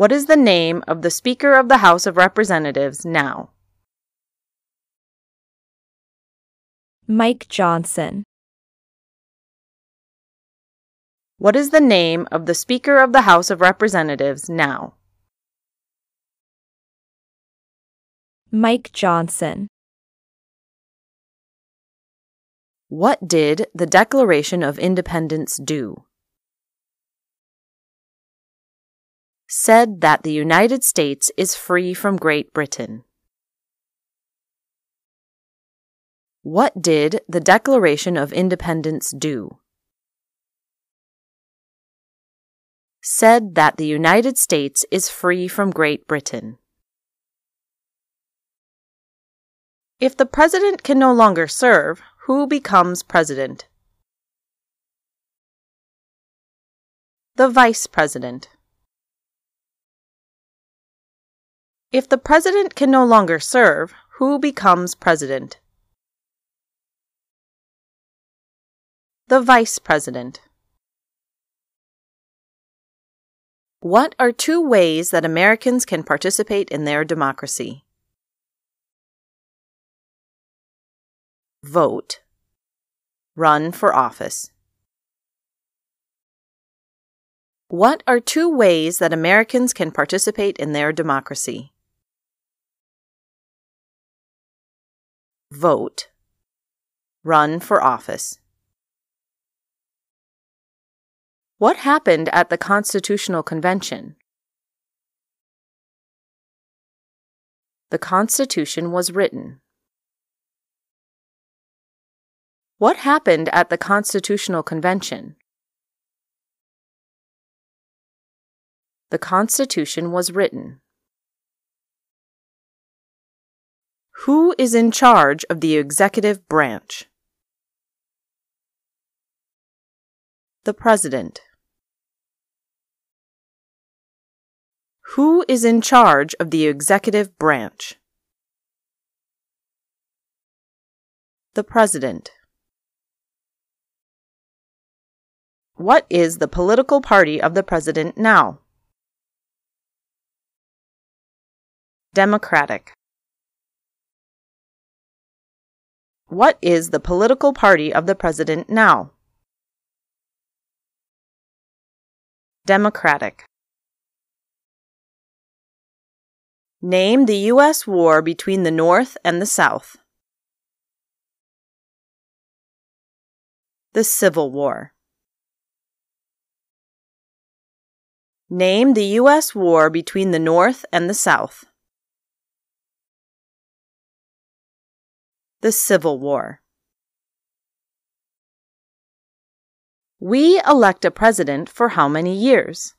What is the name of the Speaker of the House of Representatives now? Mike Johnson. What is the name of the Speaker of the House of Representatives now? Mike Johnson. What did the Declaration of Independence do? Said that the United States is free from Great Britain. What did the Declaration of Independence do? Said that the United States is free from Great Britain. If the president can no longer serve, who becomes president? The vice president. If the president can no longer serve, who becomes president? The vice president. What are two ways that Americans can participate in their democracy? Vote. Run for office. What are two ways that Americans can participate in their democracy? Vote. Run for office. What happened at the Constitutional Convention? The Constitution was written. What happened at the Constitutional Convention? The Constitution was written. Who is in charge of the executive branch? The President. Who is in charge of the executive branch? The President. What is the political party of the President now? Democratic. What is the political party of the President now? Democratic. Name the U.S. war between the North and the South. The Civil War. Name the U.S. war between the North and the South. The Civil War. We elect a president for how many years?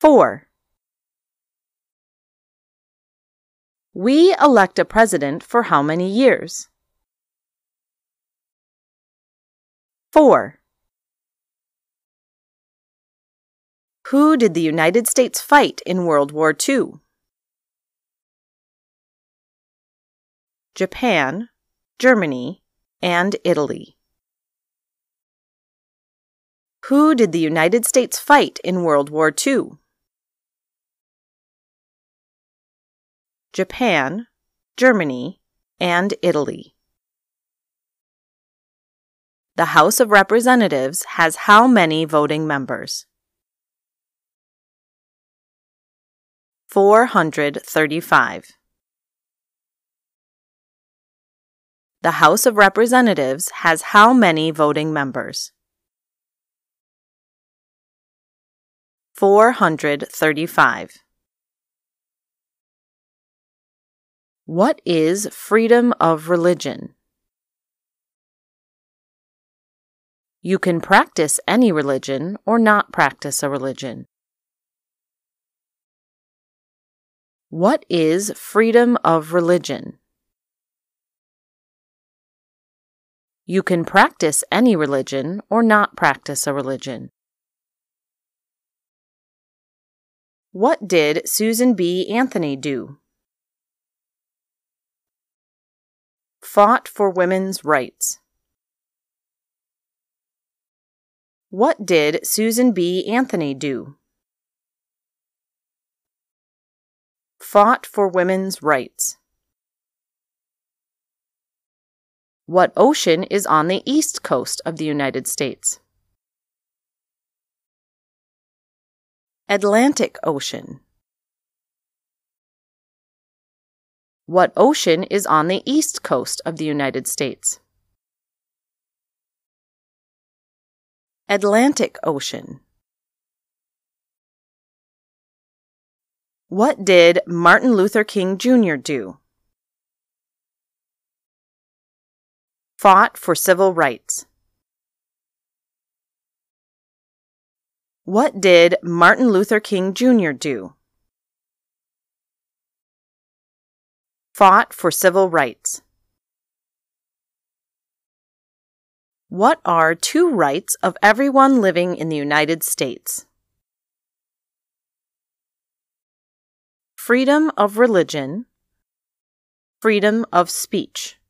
4. We elect a president for how many years? 4. Who did the United States fight in World War II? Japan, Germany, and Italy. Who did the United States fight in World War II? Japan, Germany, and Italy. The House of Representatives has how many voting members? 435. The House of Representatives has how many voting members? 435. What is freedom of religion? You can practice any religion or not practice a religion. What is freedom of religion? You can practice any religion or not practice a religion. What did Susan B. Anthony do? Fought for women's rights. What did Susan B. Anthony do? Fought for women's rights. What ocean is on the east coast of the United States? Atlantic Ocean. What ocean is on the east coast of the United States? Atlantic Ocean. What did Martin Luther King Jr. do? Fought for civil rights. What did Martin Luther King Jr. do? Fought for civil rights. What are two rights of everyone living in the United States? Freedom of religion, freedom of speech.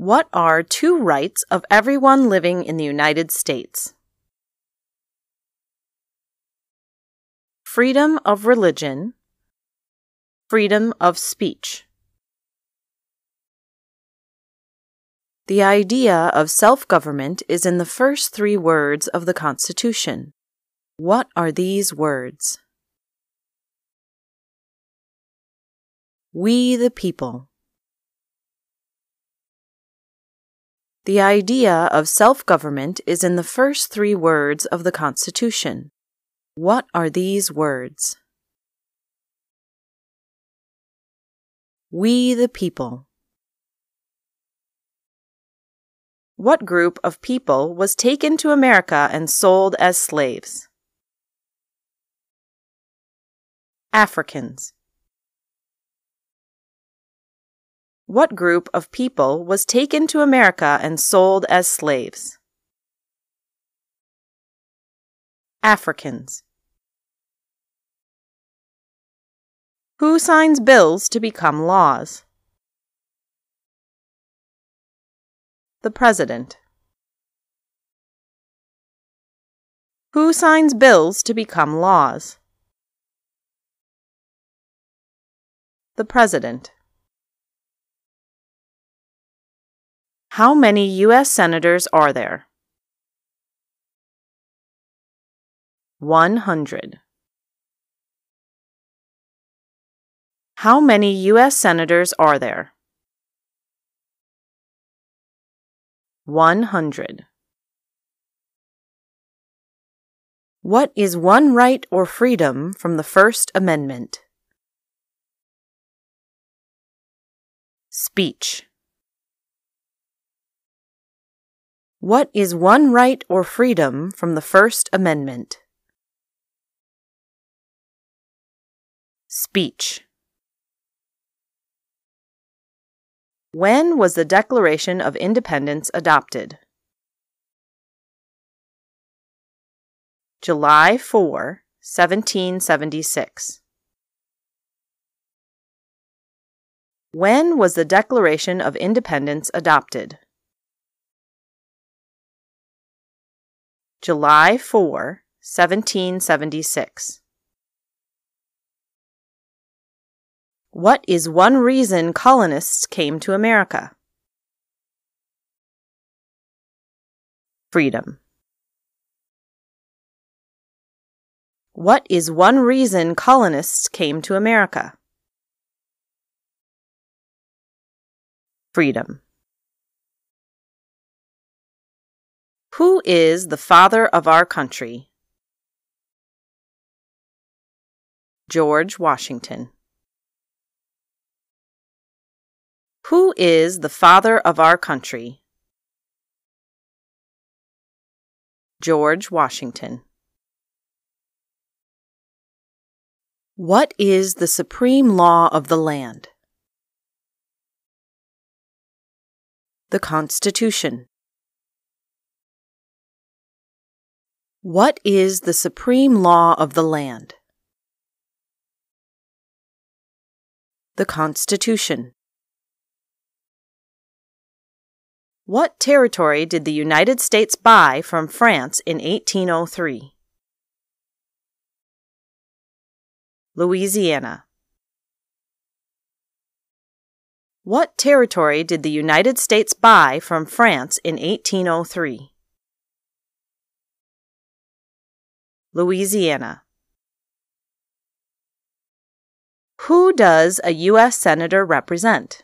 What are two rights of everyone living in the United States? Freedom of religion, freedom of speech. The idea of self government is in the first three words of the Constitution. What are these words? We the people. The idea of self government is in the first three words of the Constitution. What are these words? We the people. What group of people was taken to America and sold as slaves? Africans. What group of people was taken to America and sold as slaves? Africans. Who signs bills to become laws? The President. Who signs bills to become laws? The President. How many U.S. Senators are there? 100. How many U.S. Senators are there? 100. What is one right or freedom from the First Amendment? Speech. What is one right or freedom from the First Amendment? Speech. When was the Declaration of Independence adopted? July 4, 1776. When was the Declaration of Independence adopted? July 4, 1776. What is one reason colonists came to America? Freedom. What is one reason colonists came to America? Freedom. Who is the father of our country? George Washington. Who is the father of our country? George Washington. What is the supreme law of the land? The Constitution. What is the supreme law of the land? The Constitution. What territory did the United States buy from France in 1803? Louisiana. What territory did the United States buy from France in 1803? Louisiana. Who does a U.S. Senator represent?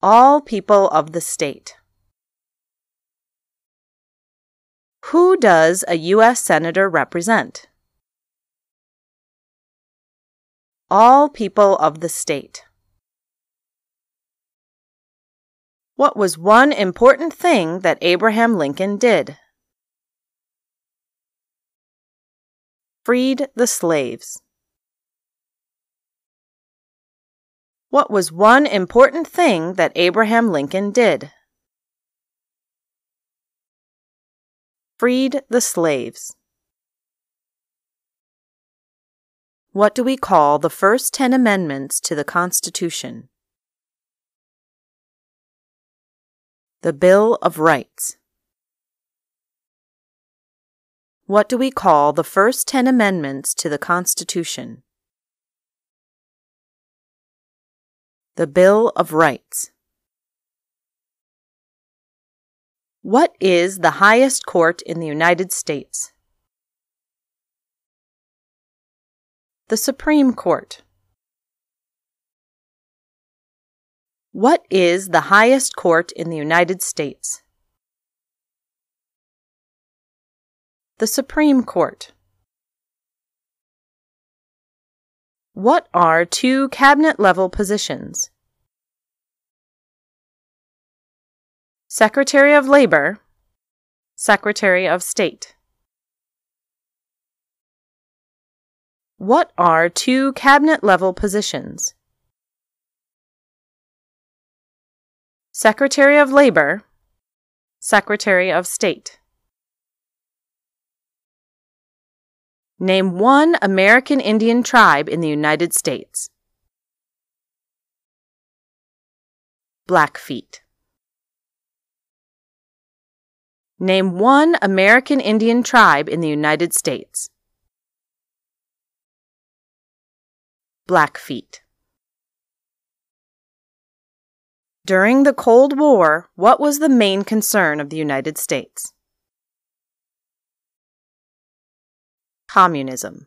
All people of the state. Who does a U.S. Senator represent? All people of the state. What was one important thing that Abraham Lincoln did? Freed the slaves. What was one important thing that Abraham Lincoln did? Freed the slaves. What do we call the first ten amendments to the Constitution? The Bill of Rights. What do we call the first ten amendments to the Constitution? The Bill of Rights. What is the highest court in the United States? The Supreme Court. What is the highest court in the United States? The Supreme Court. What are two cabinet level positions? Secretary of Labor, Secretary of State. What are two cabinet level positions? Secretary of Labor, Secretary of State. Name one American Indian tribe in the United States. Blackfeet. Name one American Indian tribe in the United States. Blackfeet. During the Cold War, what was the main concern of the United States? Communism.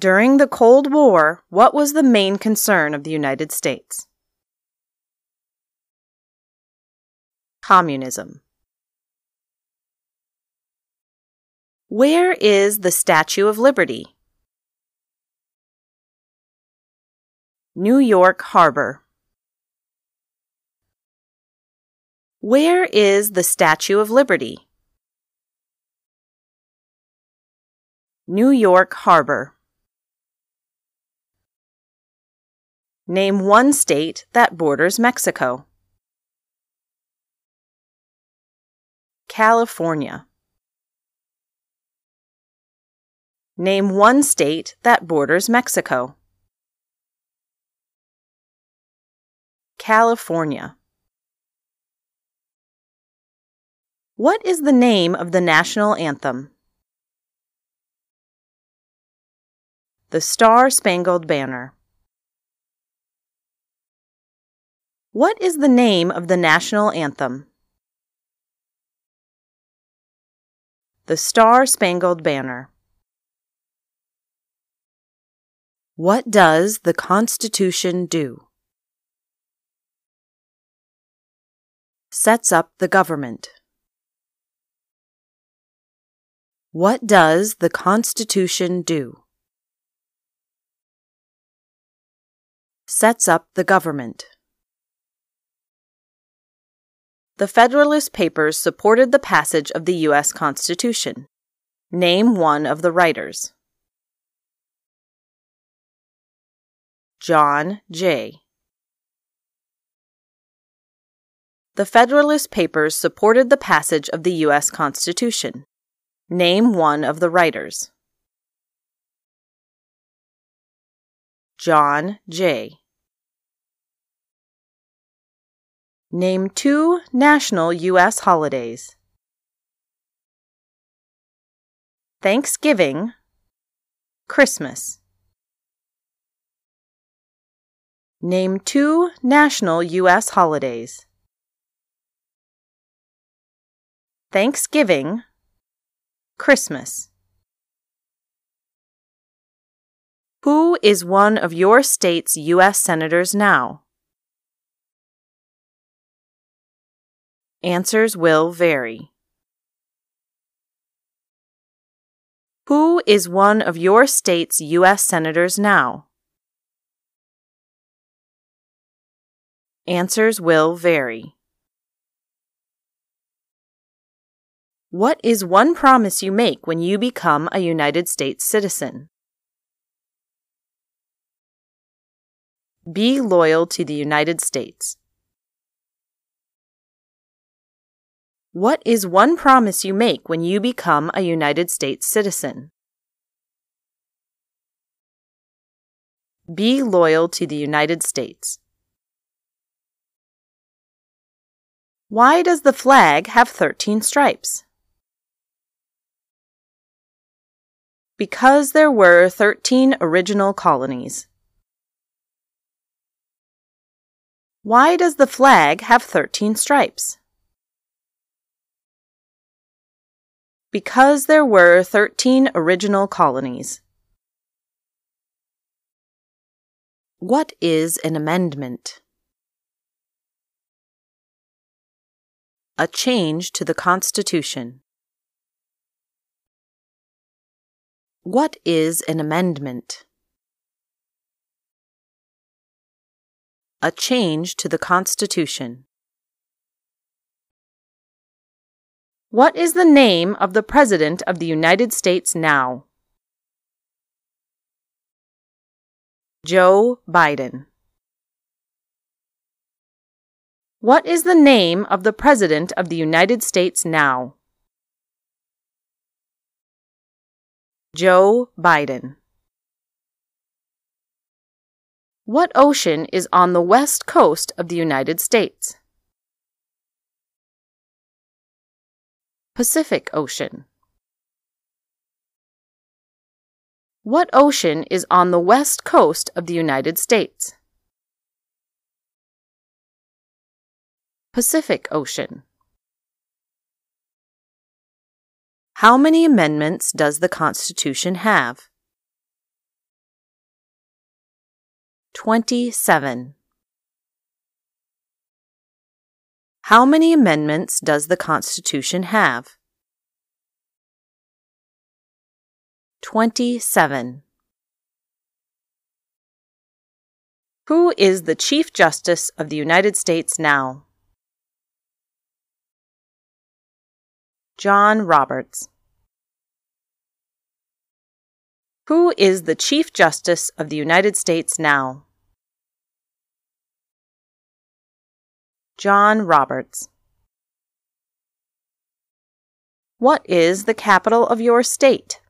During the Cold War, what was the main concern of the United States? Communism. Where is the Statue of Liberty? New York Harbor. Where is the Statue of Liberty? New York Harbor. Name one state that borders Mexico. California. Name one state that borders Mexico. California. What is the name of the national anthem? The Star Spangled Banner. What is the name of the national anthem? The Star Spangled Banner. What does the Constitution do? Sets up the government. What does the Constitution do? Sets up the government. The Federalist Papers supported the passage of the U.S. Constitution. Name one of the writers. John Jay. The Federalist Papers supported the passage of the U.S. Constitution. Name one of the writers. John Jay. Name two national U.S. holidays Thanksgiving, Christmas. Name two national U.S. holidays Thanksgiving, Christmas. Who is one of your state's U.S. Senators now? Answers will vary. Who is one of your state's U.S. Senators now? Answers will vary. What is one promise you make when you become a United States citizen? Be loyal to the United States. What is one promise you make when you become a United States citizen? Be loyal to the United States. Why does the flag have 13 stripes? Because there were 13 original colonies. Why does the flag have 13 stripes? Because there were 13 original colonies. What is an amendment? A change to the Constitution. What is an amendment? A change to the Constitution. What is the name of the President of the United States now? Joe Biden. What is the name of the President of the United States now? Joe Biden. What ocean is on the west coast of the United States? Pacific Ocean. What ocean is on the west coast of the United States? Pacific Ocean. How many amendments does the Constitution have? 27. How many amendments does the Constitution have? 27. Who is the Chief Justice of the United States now? John Roberts. Who is the Chief Justice of the United States now? John Roberts. What is the capital of your state?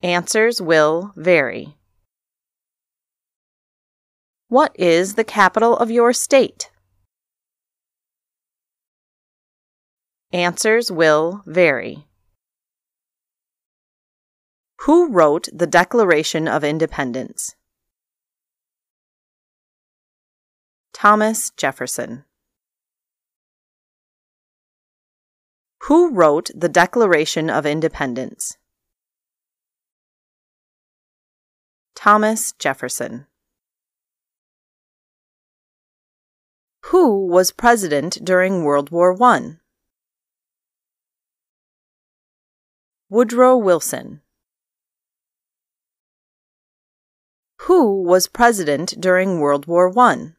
Answers will vary. What is the capital of your state? Answers will vary. Who wrote the Declaration of Independence? Thomas Jefferson. Who wrote the Declaration of Independence? Thomas Jefferson. Who was president during World War I? Woodrow Wilson. Who was president during World War I?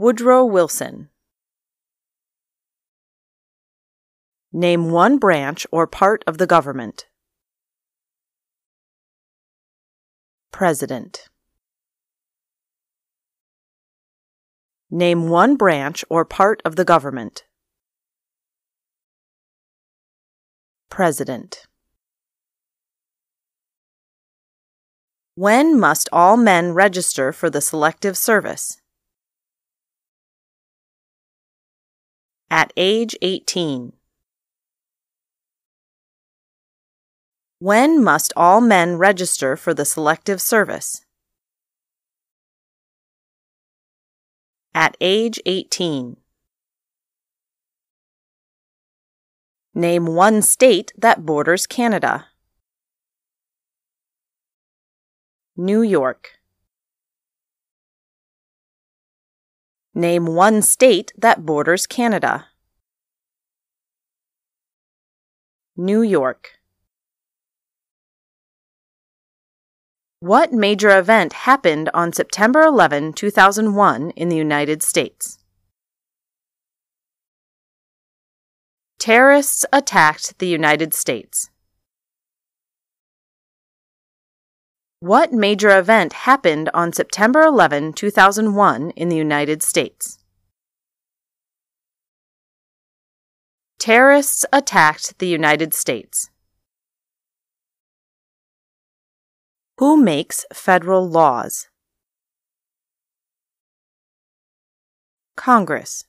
Woodrow Wilson. Name one branch or part of the government. President. Name one branch or part of the government. President When must all men register for the Selective Service? At age 18. When must all men register for the Selective Service? At age 18. Name one state that borders Canada. New York. Name one state that borders Canada. New York. What major event happened on September 11, 2001 in the United States? Terrorists attacked the United States. What major event happened on September 11, 2001 in the United States? Terrorists attacked the United States. Who makes federal laws? Congress.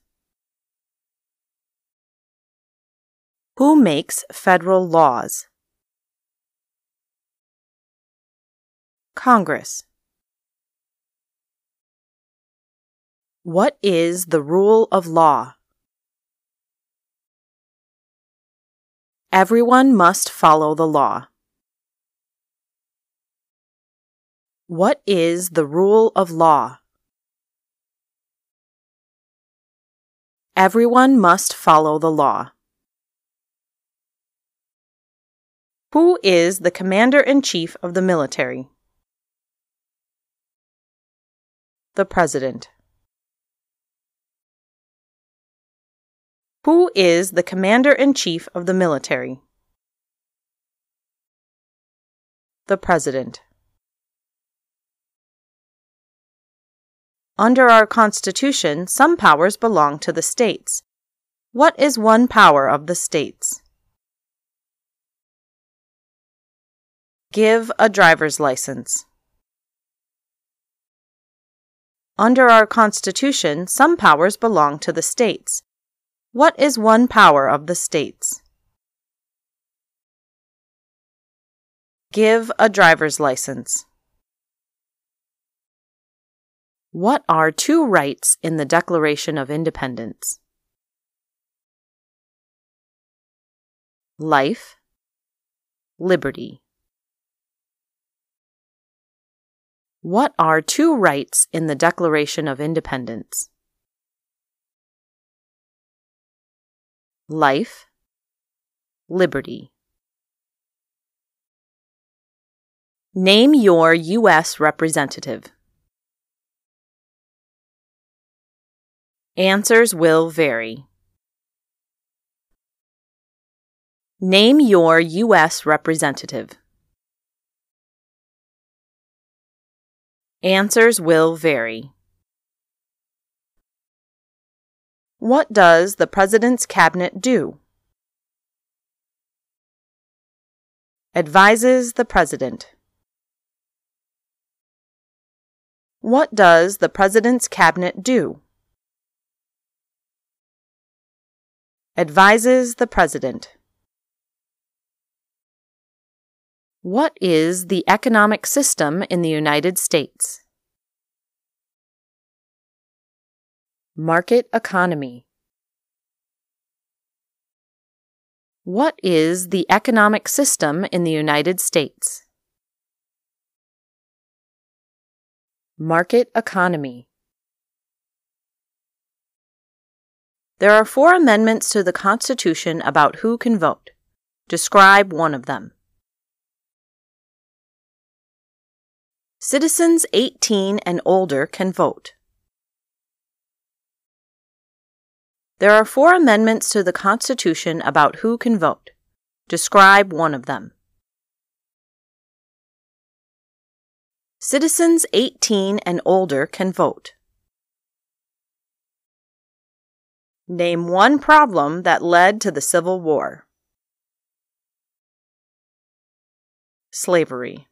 Who makes federal laws? Congress. What is the rule of law? Everyone must follow the law. What is the rule of law? Everyone must follow the law. Who is the Commander in Chief of the military? The President. Who is the Commander in Chief of the military? The President. Under our Constitution, some powers belong to the states. What is one power of the states? Give a driver's license. Under our Constitution, some powers belong to the states. What is one power of the states? Give a driver's license. What are two rights in the Declaration of Independence? Life, liberty. What are two rights in the Declaration of Independence? Life, liberty. Name your U.S. representative. Answers will vary. Name your U.S. representative. Answers will vary. What does the President's Cabinet do? Advises the President. What does the President's Cabinet do? Advises the President. What is the economic system in the United States? Market economy. What is the economic system in the United States? Market economy. There are four amendments to the Constitution about who can vote. Describe one of them. Citizens 18 and older can vote. There are four amendments to the Constitution about who can vote. Describe one of them. Citizens 18 and older can vote. Name one problem that led to the Civil War. Slavery.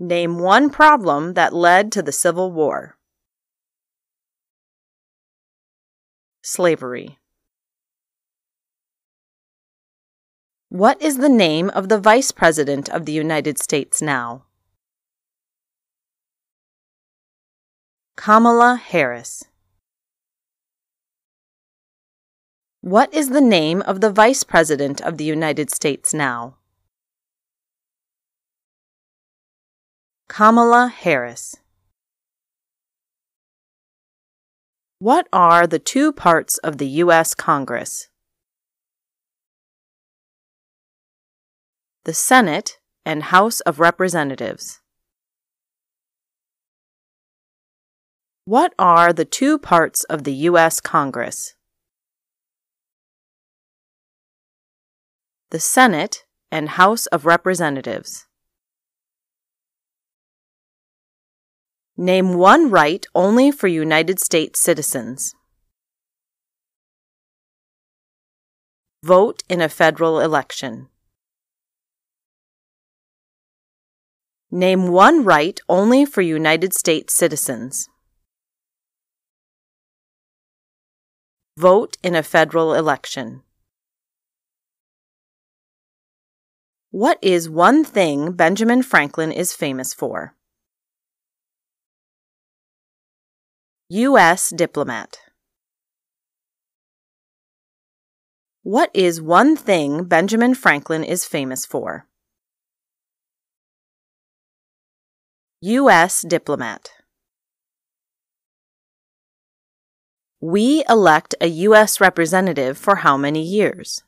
Name one problem that led to the Civil War. Slavery. What is the name of the Vice President of the United States now? Kamala Harris. What is the name of the Vice President of the United States now? Kamala Harris. What are the two parts of the U.S. Congress? The Senate and House of Representatives. What are the two parts of the U.S. Congress? The Senate and House of Representatives. Name one right only for United States citizens. Vote in a federal election. Name one right only for United States citizens. Vote in a federal election. What is one thing Benjamin Franklin is famous for? U.S. diplomat. What is one thing Benjamin Franklin is famous for? U.S. diplomat. We elect a U.S. representative for how many years?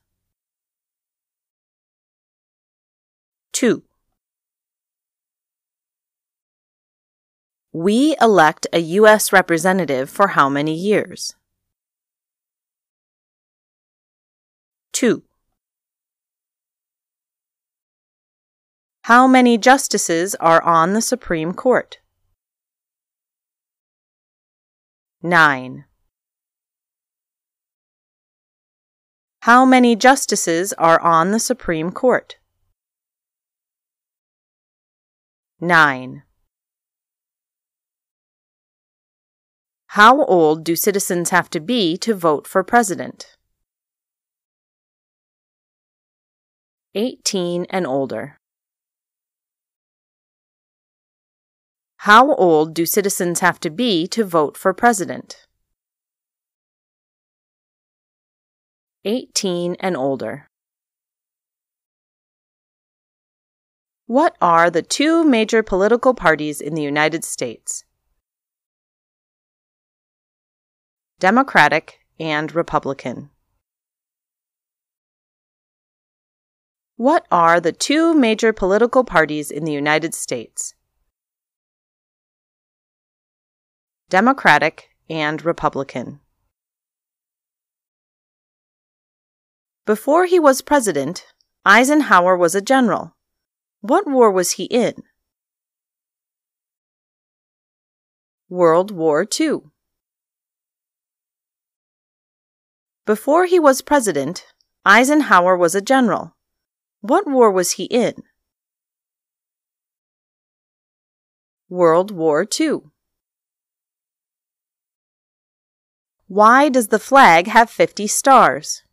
Two. We elect a U.S. representative for how many years? 2. How many justices are on the Supreme Court? 9. How many justices are on the Supreme Court? 9. How old do citizens have to be to vote for president? 18 and older. How old do citizens have to be to vote for president? 18 and older. What are the two major political parties in the United States? Democratic, and Republican. What are the two major political parties in the United States? Democratic and Republican. Before he was president, Eisenhower was a general. What war was he in? World War II. Before he was president, Eisenhower was a general. What war was he in? World War II. Why does the flag have 50 stars?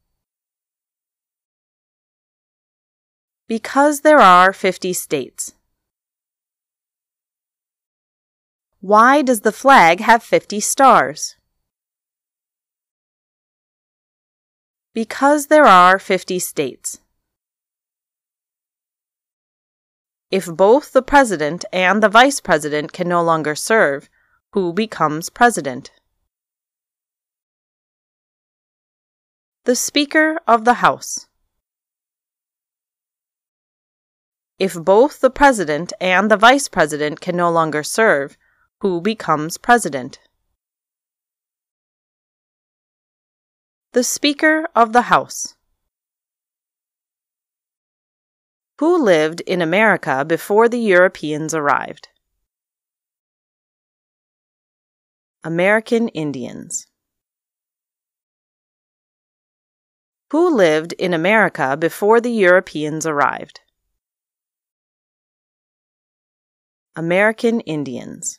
Because there are 50 states. Why does the flag have 50 stars? Because there are 50 states. If both the president and the vice president can no longer serve, who becomes president? The Speaker of the House. If both the president and the vice president can no longer serve, who becomes president? The Speaker of the House. Who lived in America before the Europeans arrived? American Indians. Who lived in America before the Europeans arrived? American Indians.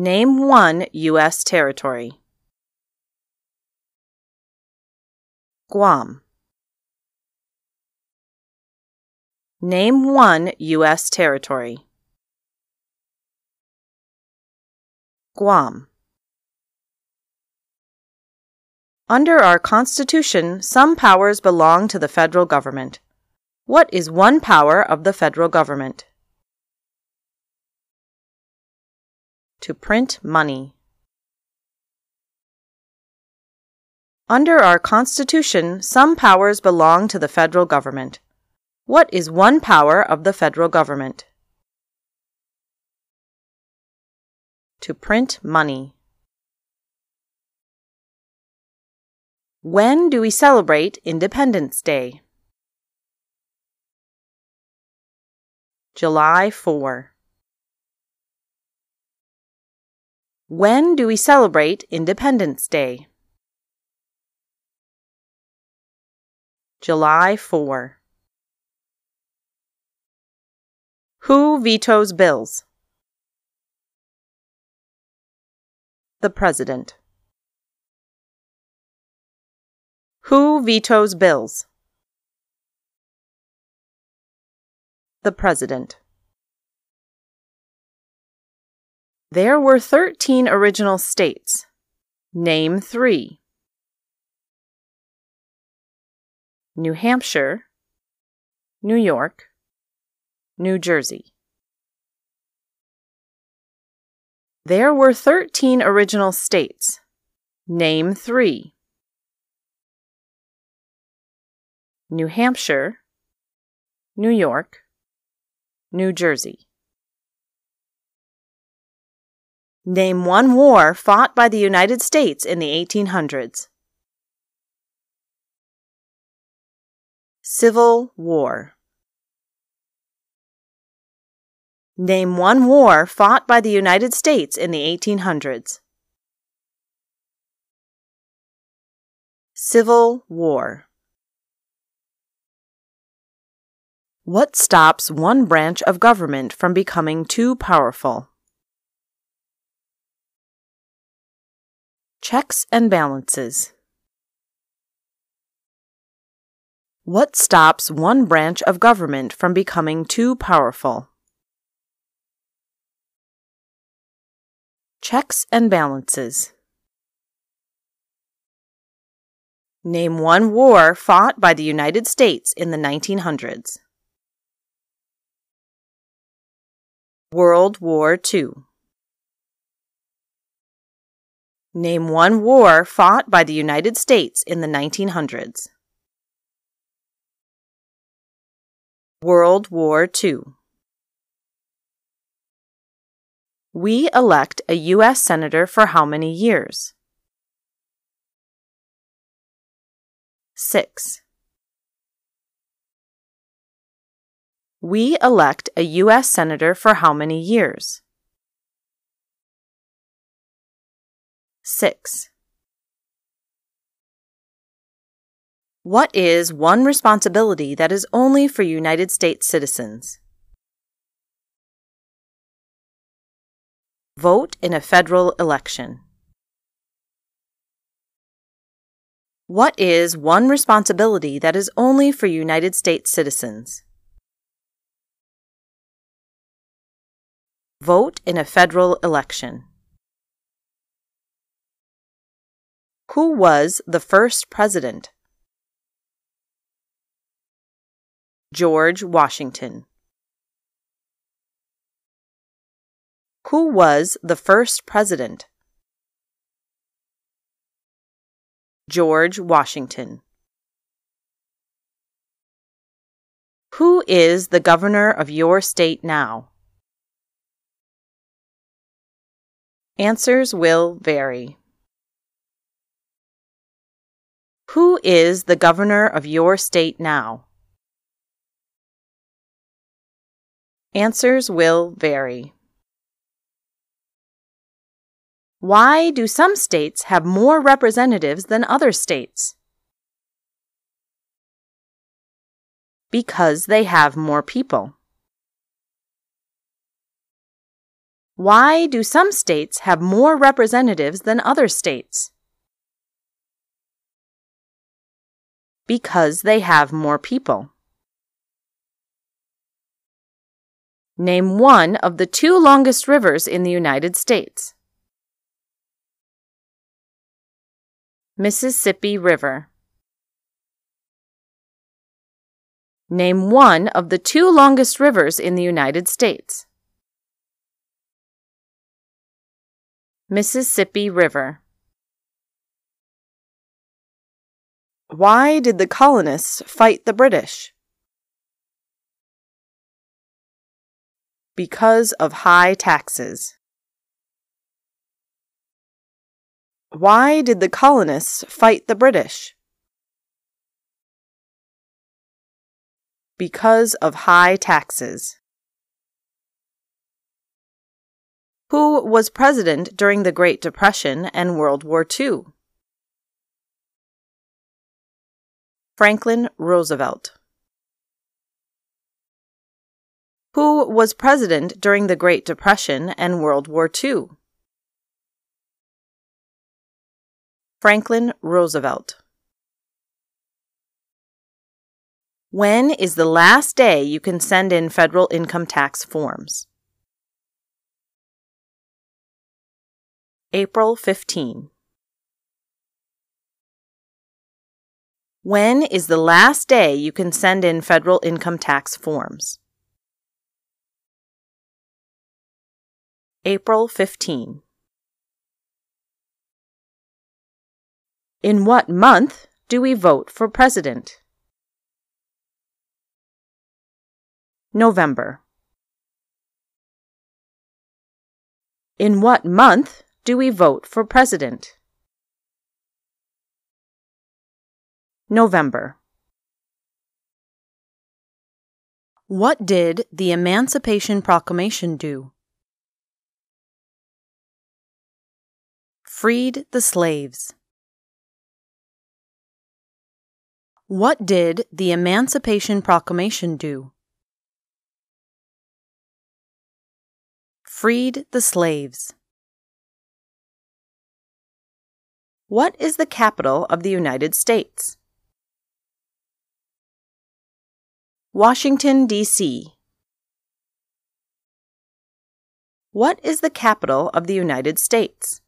Name one U.S. territory. Guam. Name one U.S. territory. Guam. Under our Constitution, some powers belong to the federal government. What is one power of the federal government? To print money. Under our Constitution, some powers belong to the federal government. What is one power of the federal government? To print money. When do we celebrate Independence Day? July 4. When do we celebrate Independence Day? July 4. Who vetoes bills? The President. Who vetoes bills? The President. There were 13 original states. Name three New Hampshire, New York, New Jersey. There were 13 original states. Name three New Hampshire, New York, New Jersey. Name one war fought by the United States in the 1800s. Civil War. Name one war fought by the United States in the 1800s. Civil War. What stops one branch of government from becoming too powerful? Checks and balances. What stops one branch of government from becoming too powerful? Checks and balances. Name one war fought by the United States in the 1900s. World War II. Name one war fought by the United States in the 1900s. World War II. We elect a U.S. Senator for how many years? 6. We elect a U.S. Senator for how many years? 6. What is one responsibility that is only for United States citizens? Vote in a federal election. What is one responsibility that is only for United States citizens? Vote in a federal election. Who was the first president? George Washington. Who was the first president? George Washington. Who is the governor of your state now? Answers will vary. Who is the governor of your state now? Answers will vary. Why do some states have more representatives than other states? Because they have more people. Why do some states have more representatives than other states? Because they have more people. Name one of the two longest rivers in the United States. Mississippi River. Name one of the two longest rivers in the United States. Mississippi River. Why did the colonists fight the British? Because of high taxes. Why did the colonists fight the British? Because of high taxes. Who was president during the Great Depression and World War II? Franklin Roosevelt. Who was president during the Great Depression and World War II? Franklin Roosevelt. When is the last day you can send in federal income tax forms? April 15. When is the last day you can send in federal income tax forms? April 15. In what month do we vote for president? November. In what month do we vote for president? November. What did the Emancipation Proclamation do? Freed the slaves. What did the Emancipation Proclamation do? Freed the slaves. What is the capital of the United States? Washington, D.C. What is the capital of the United States?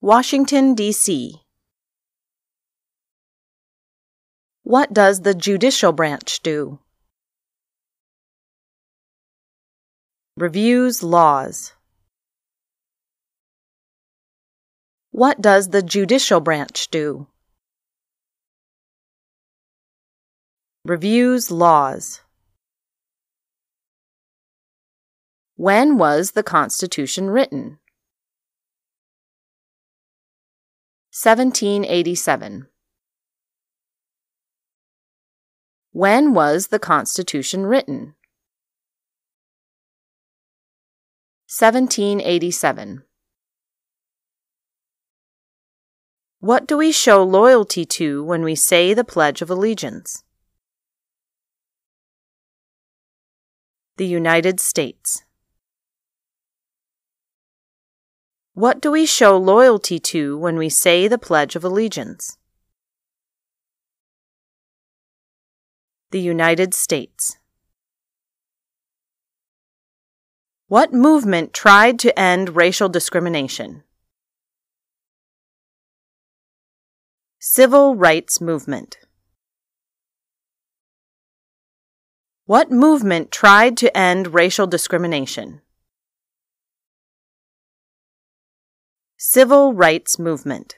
Washington, D.C. What does the judicial branch do? Reviews laws. What does the judicial branch do? Reviews laws. When was the Constitution written? 1787. When was the Constitution written? 1787. What do we show loyalty to when we say the Pledge of Allegiance? The United States. What do we show loyalty to when we say the Pledge of Allegiance? The United States. What movement tried to end racial discrimination? Civil Rights Movement. What movement tried to end racial discrimination? Civil Rights Movement.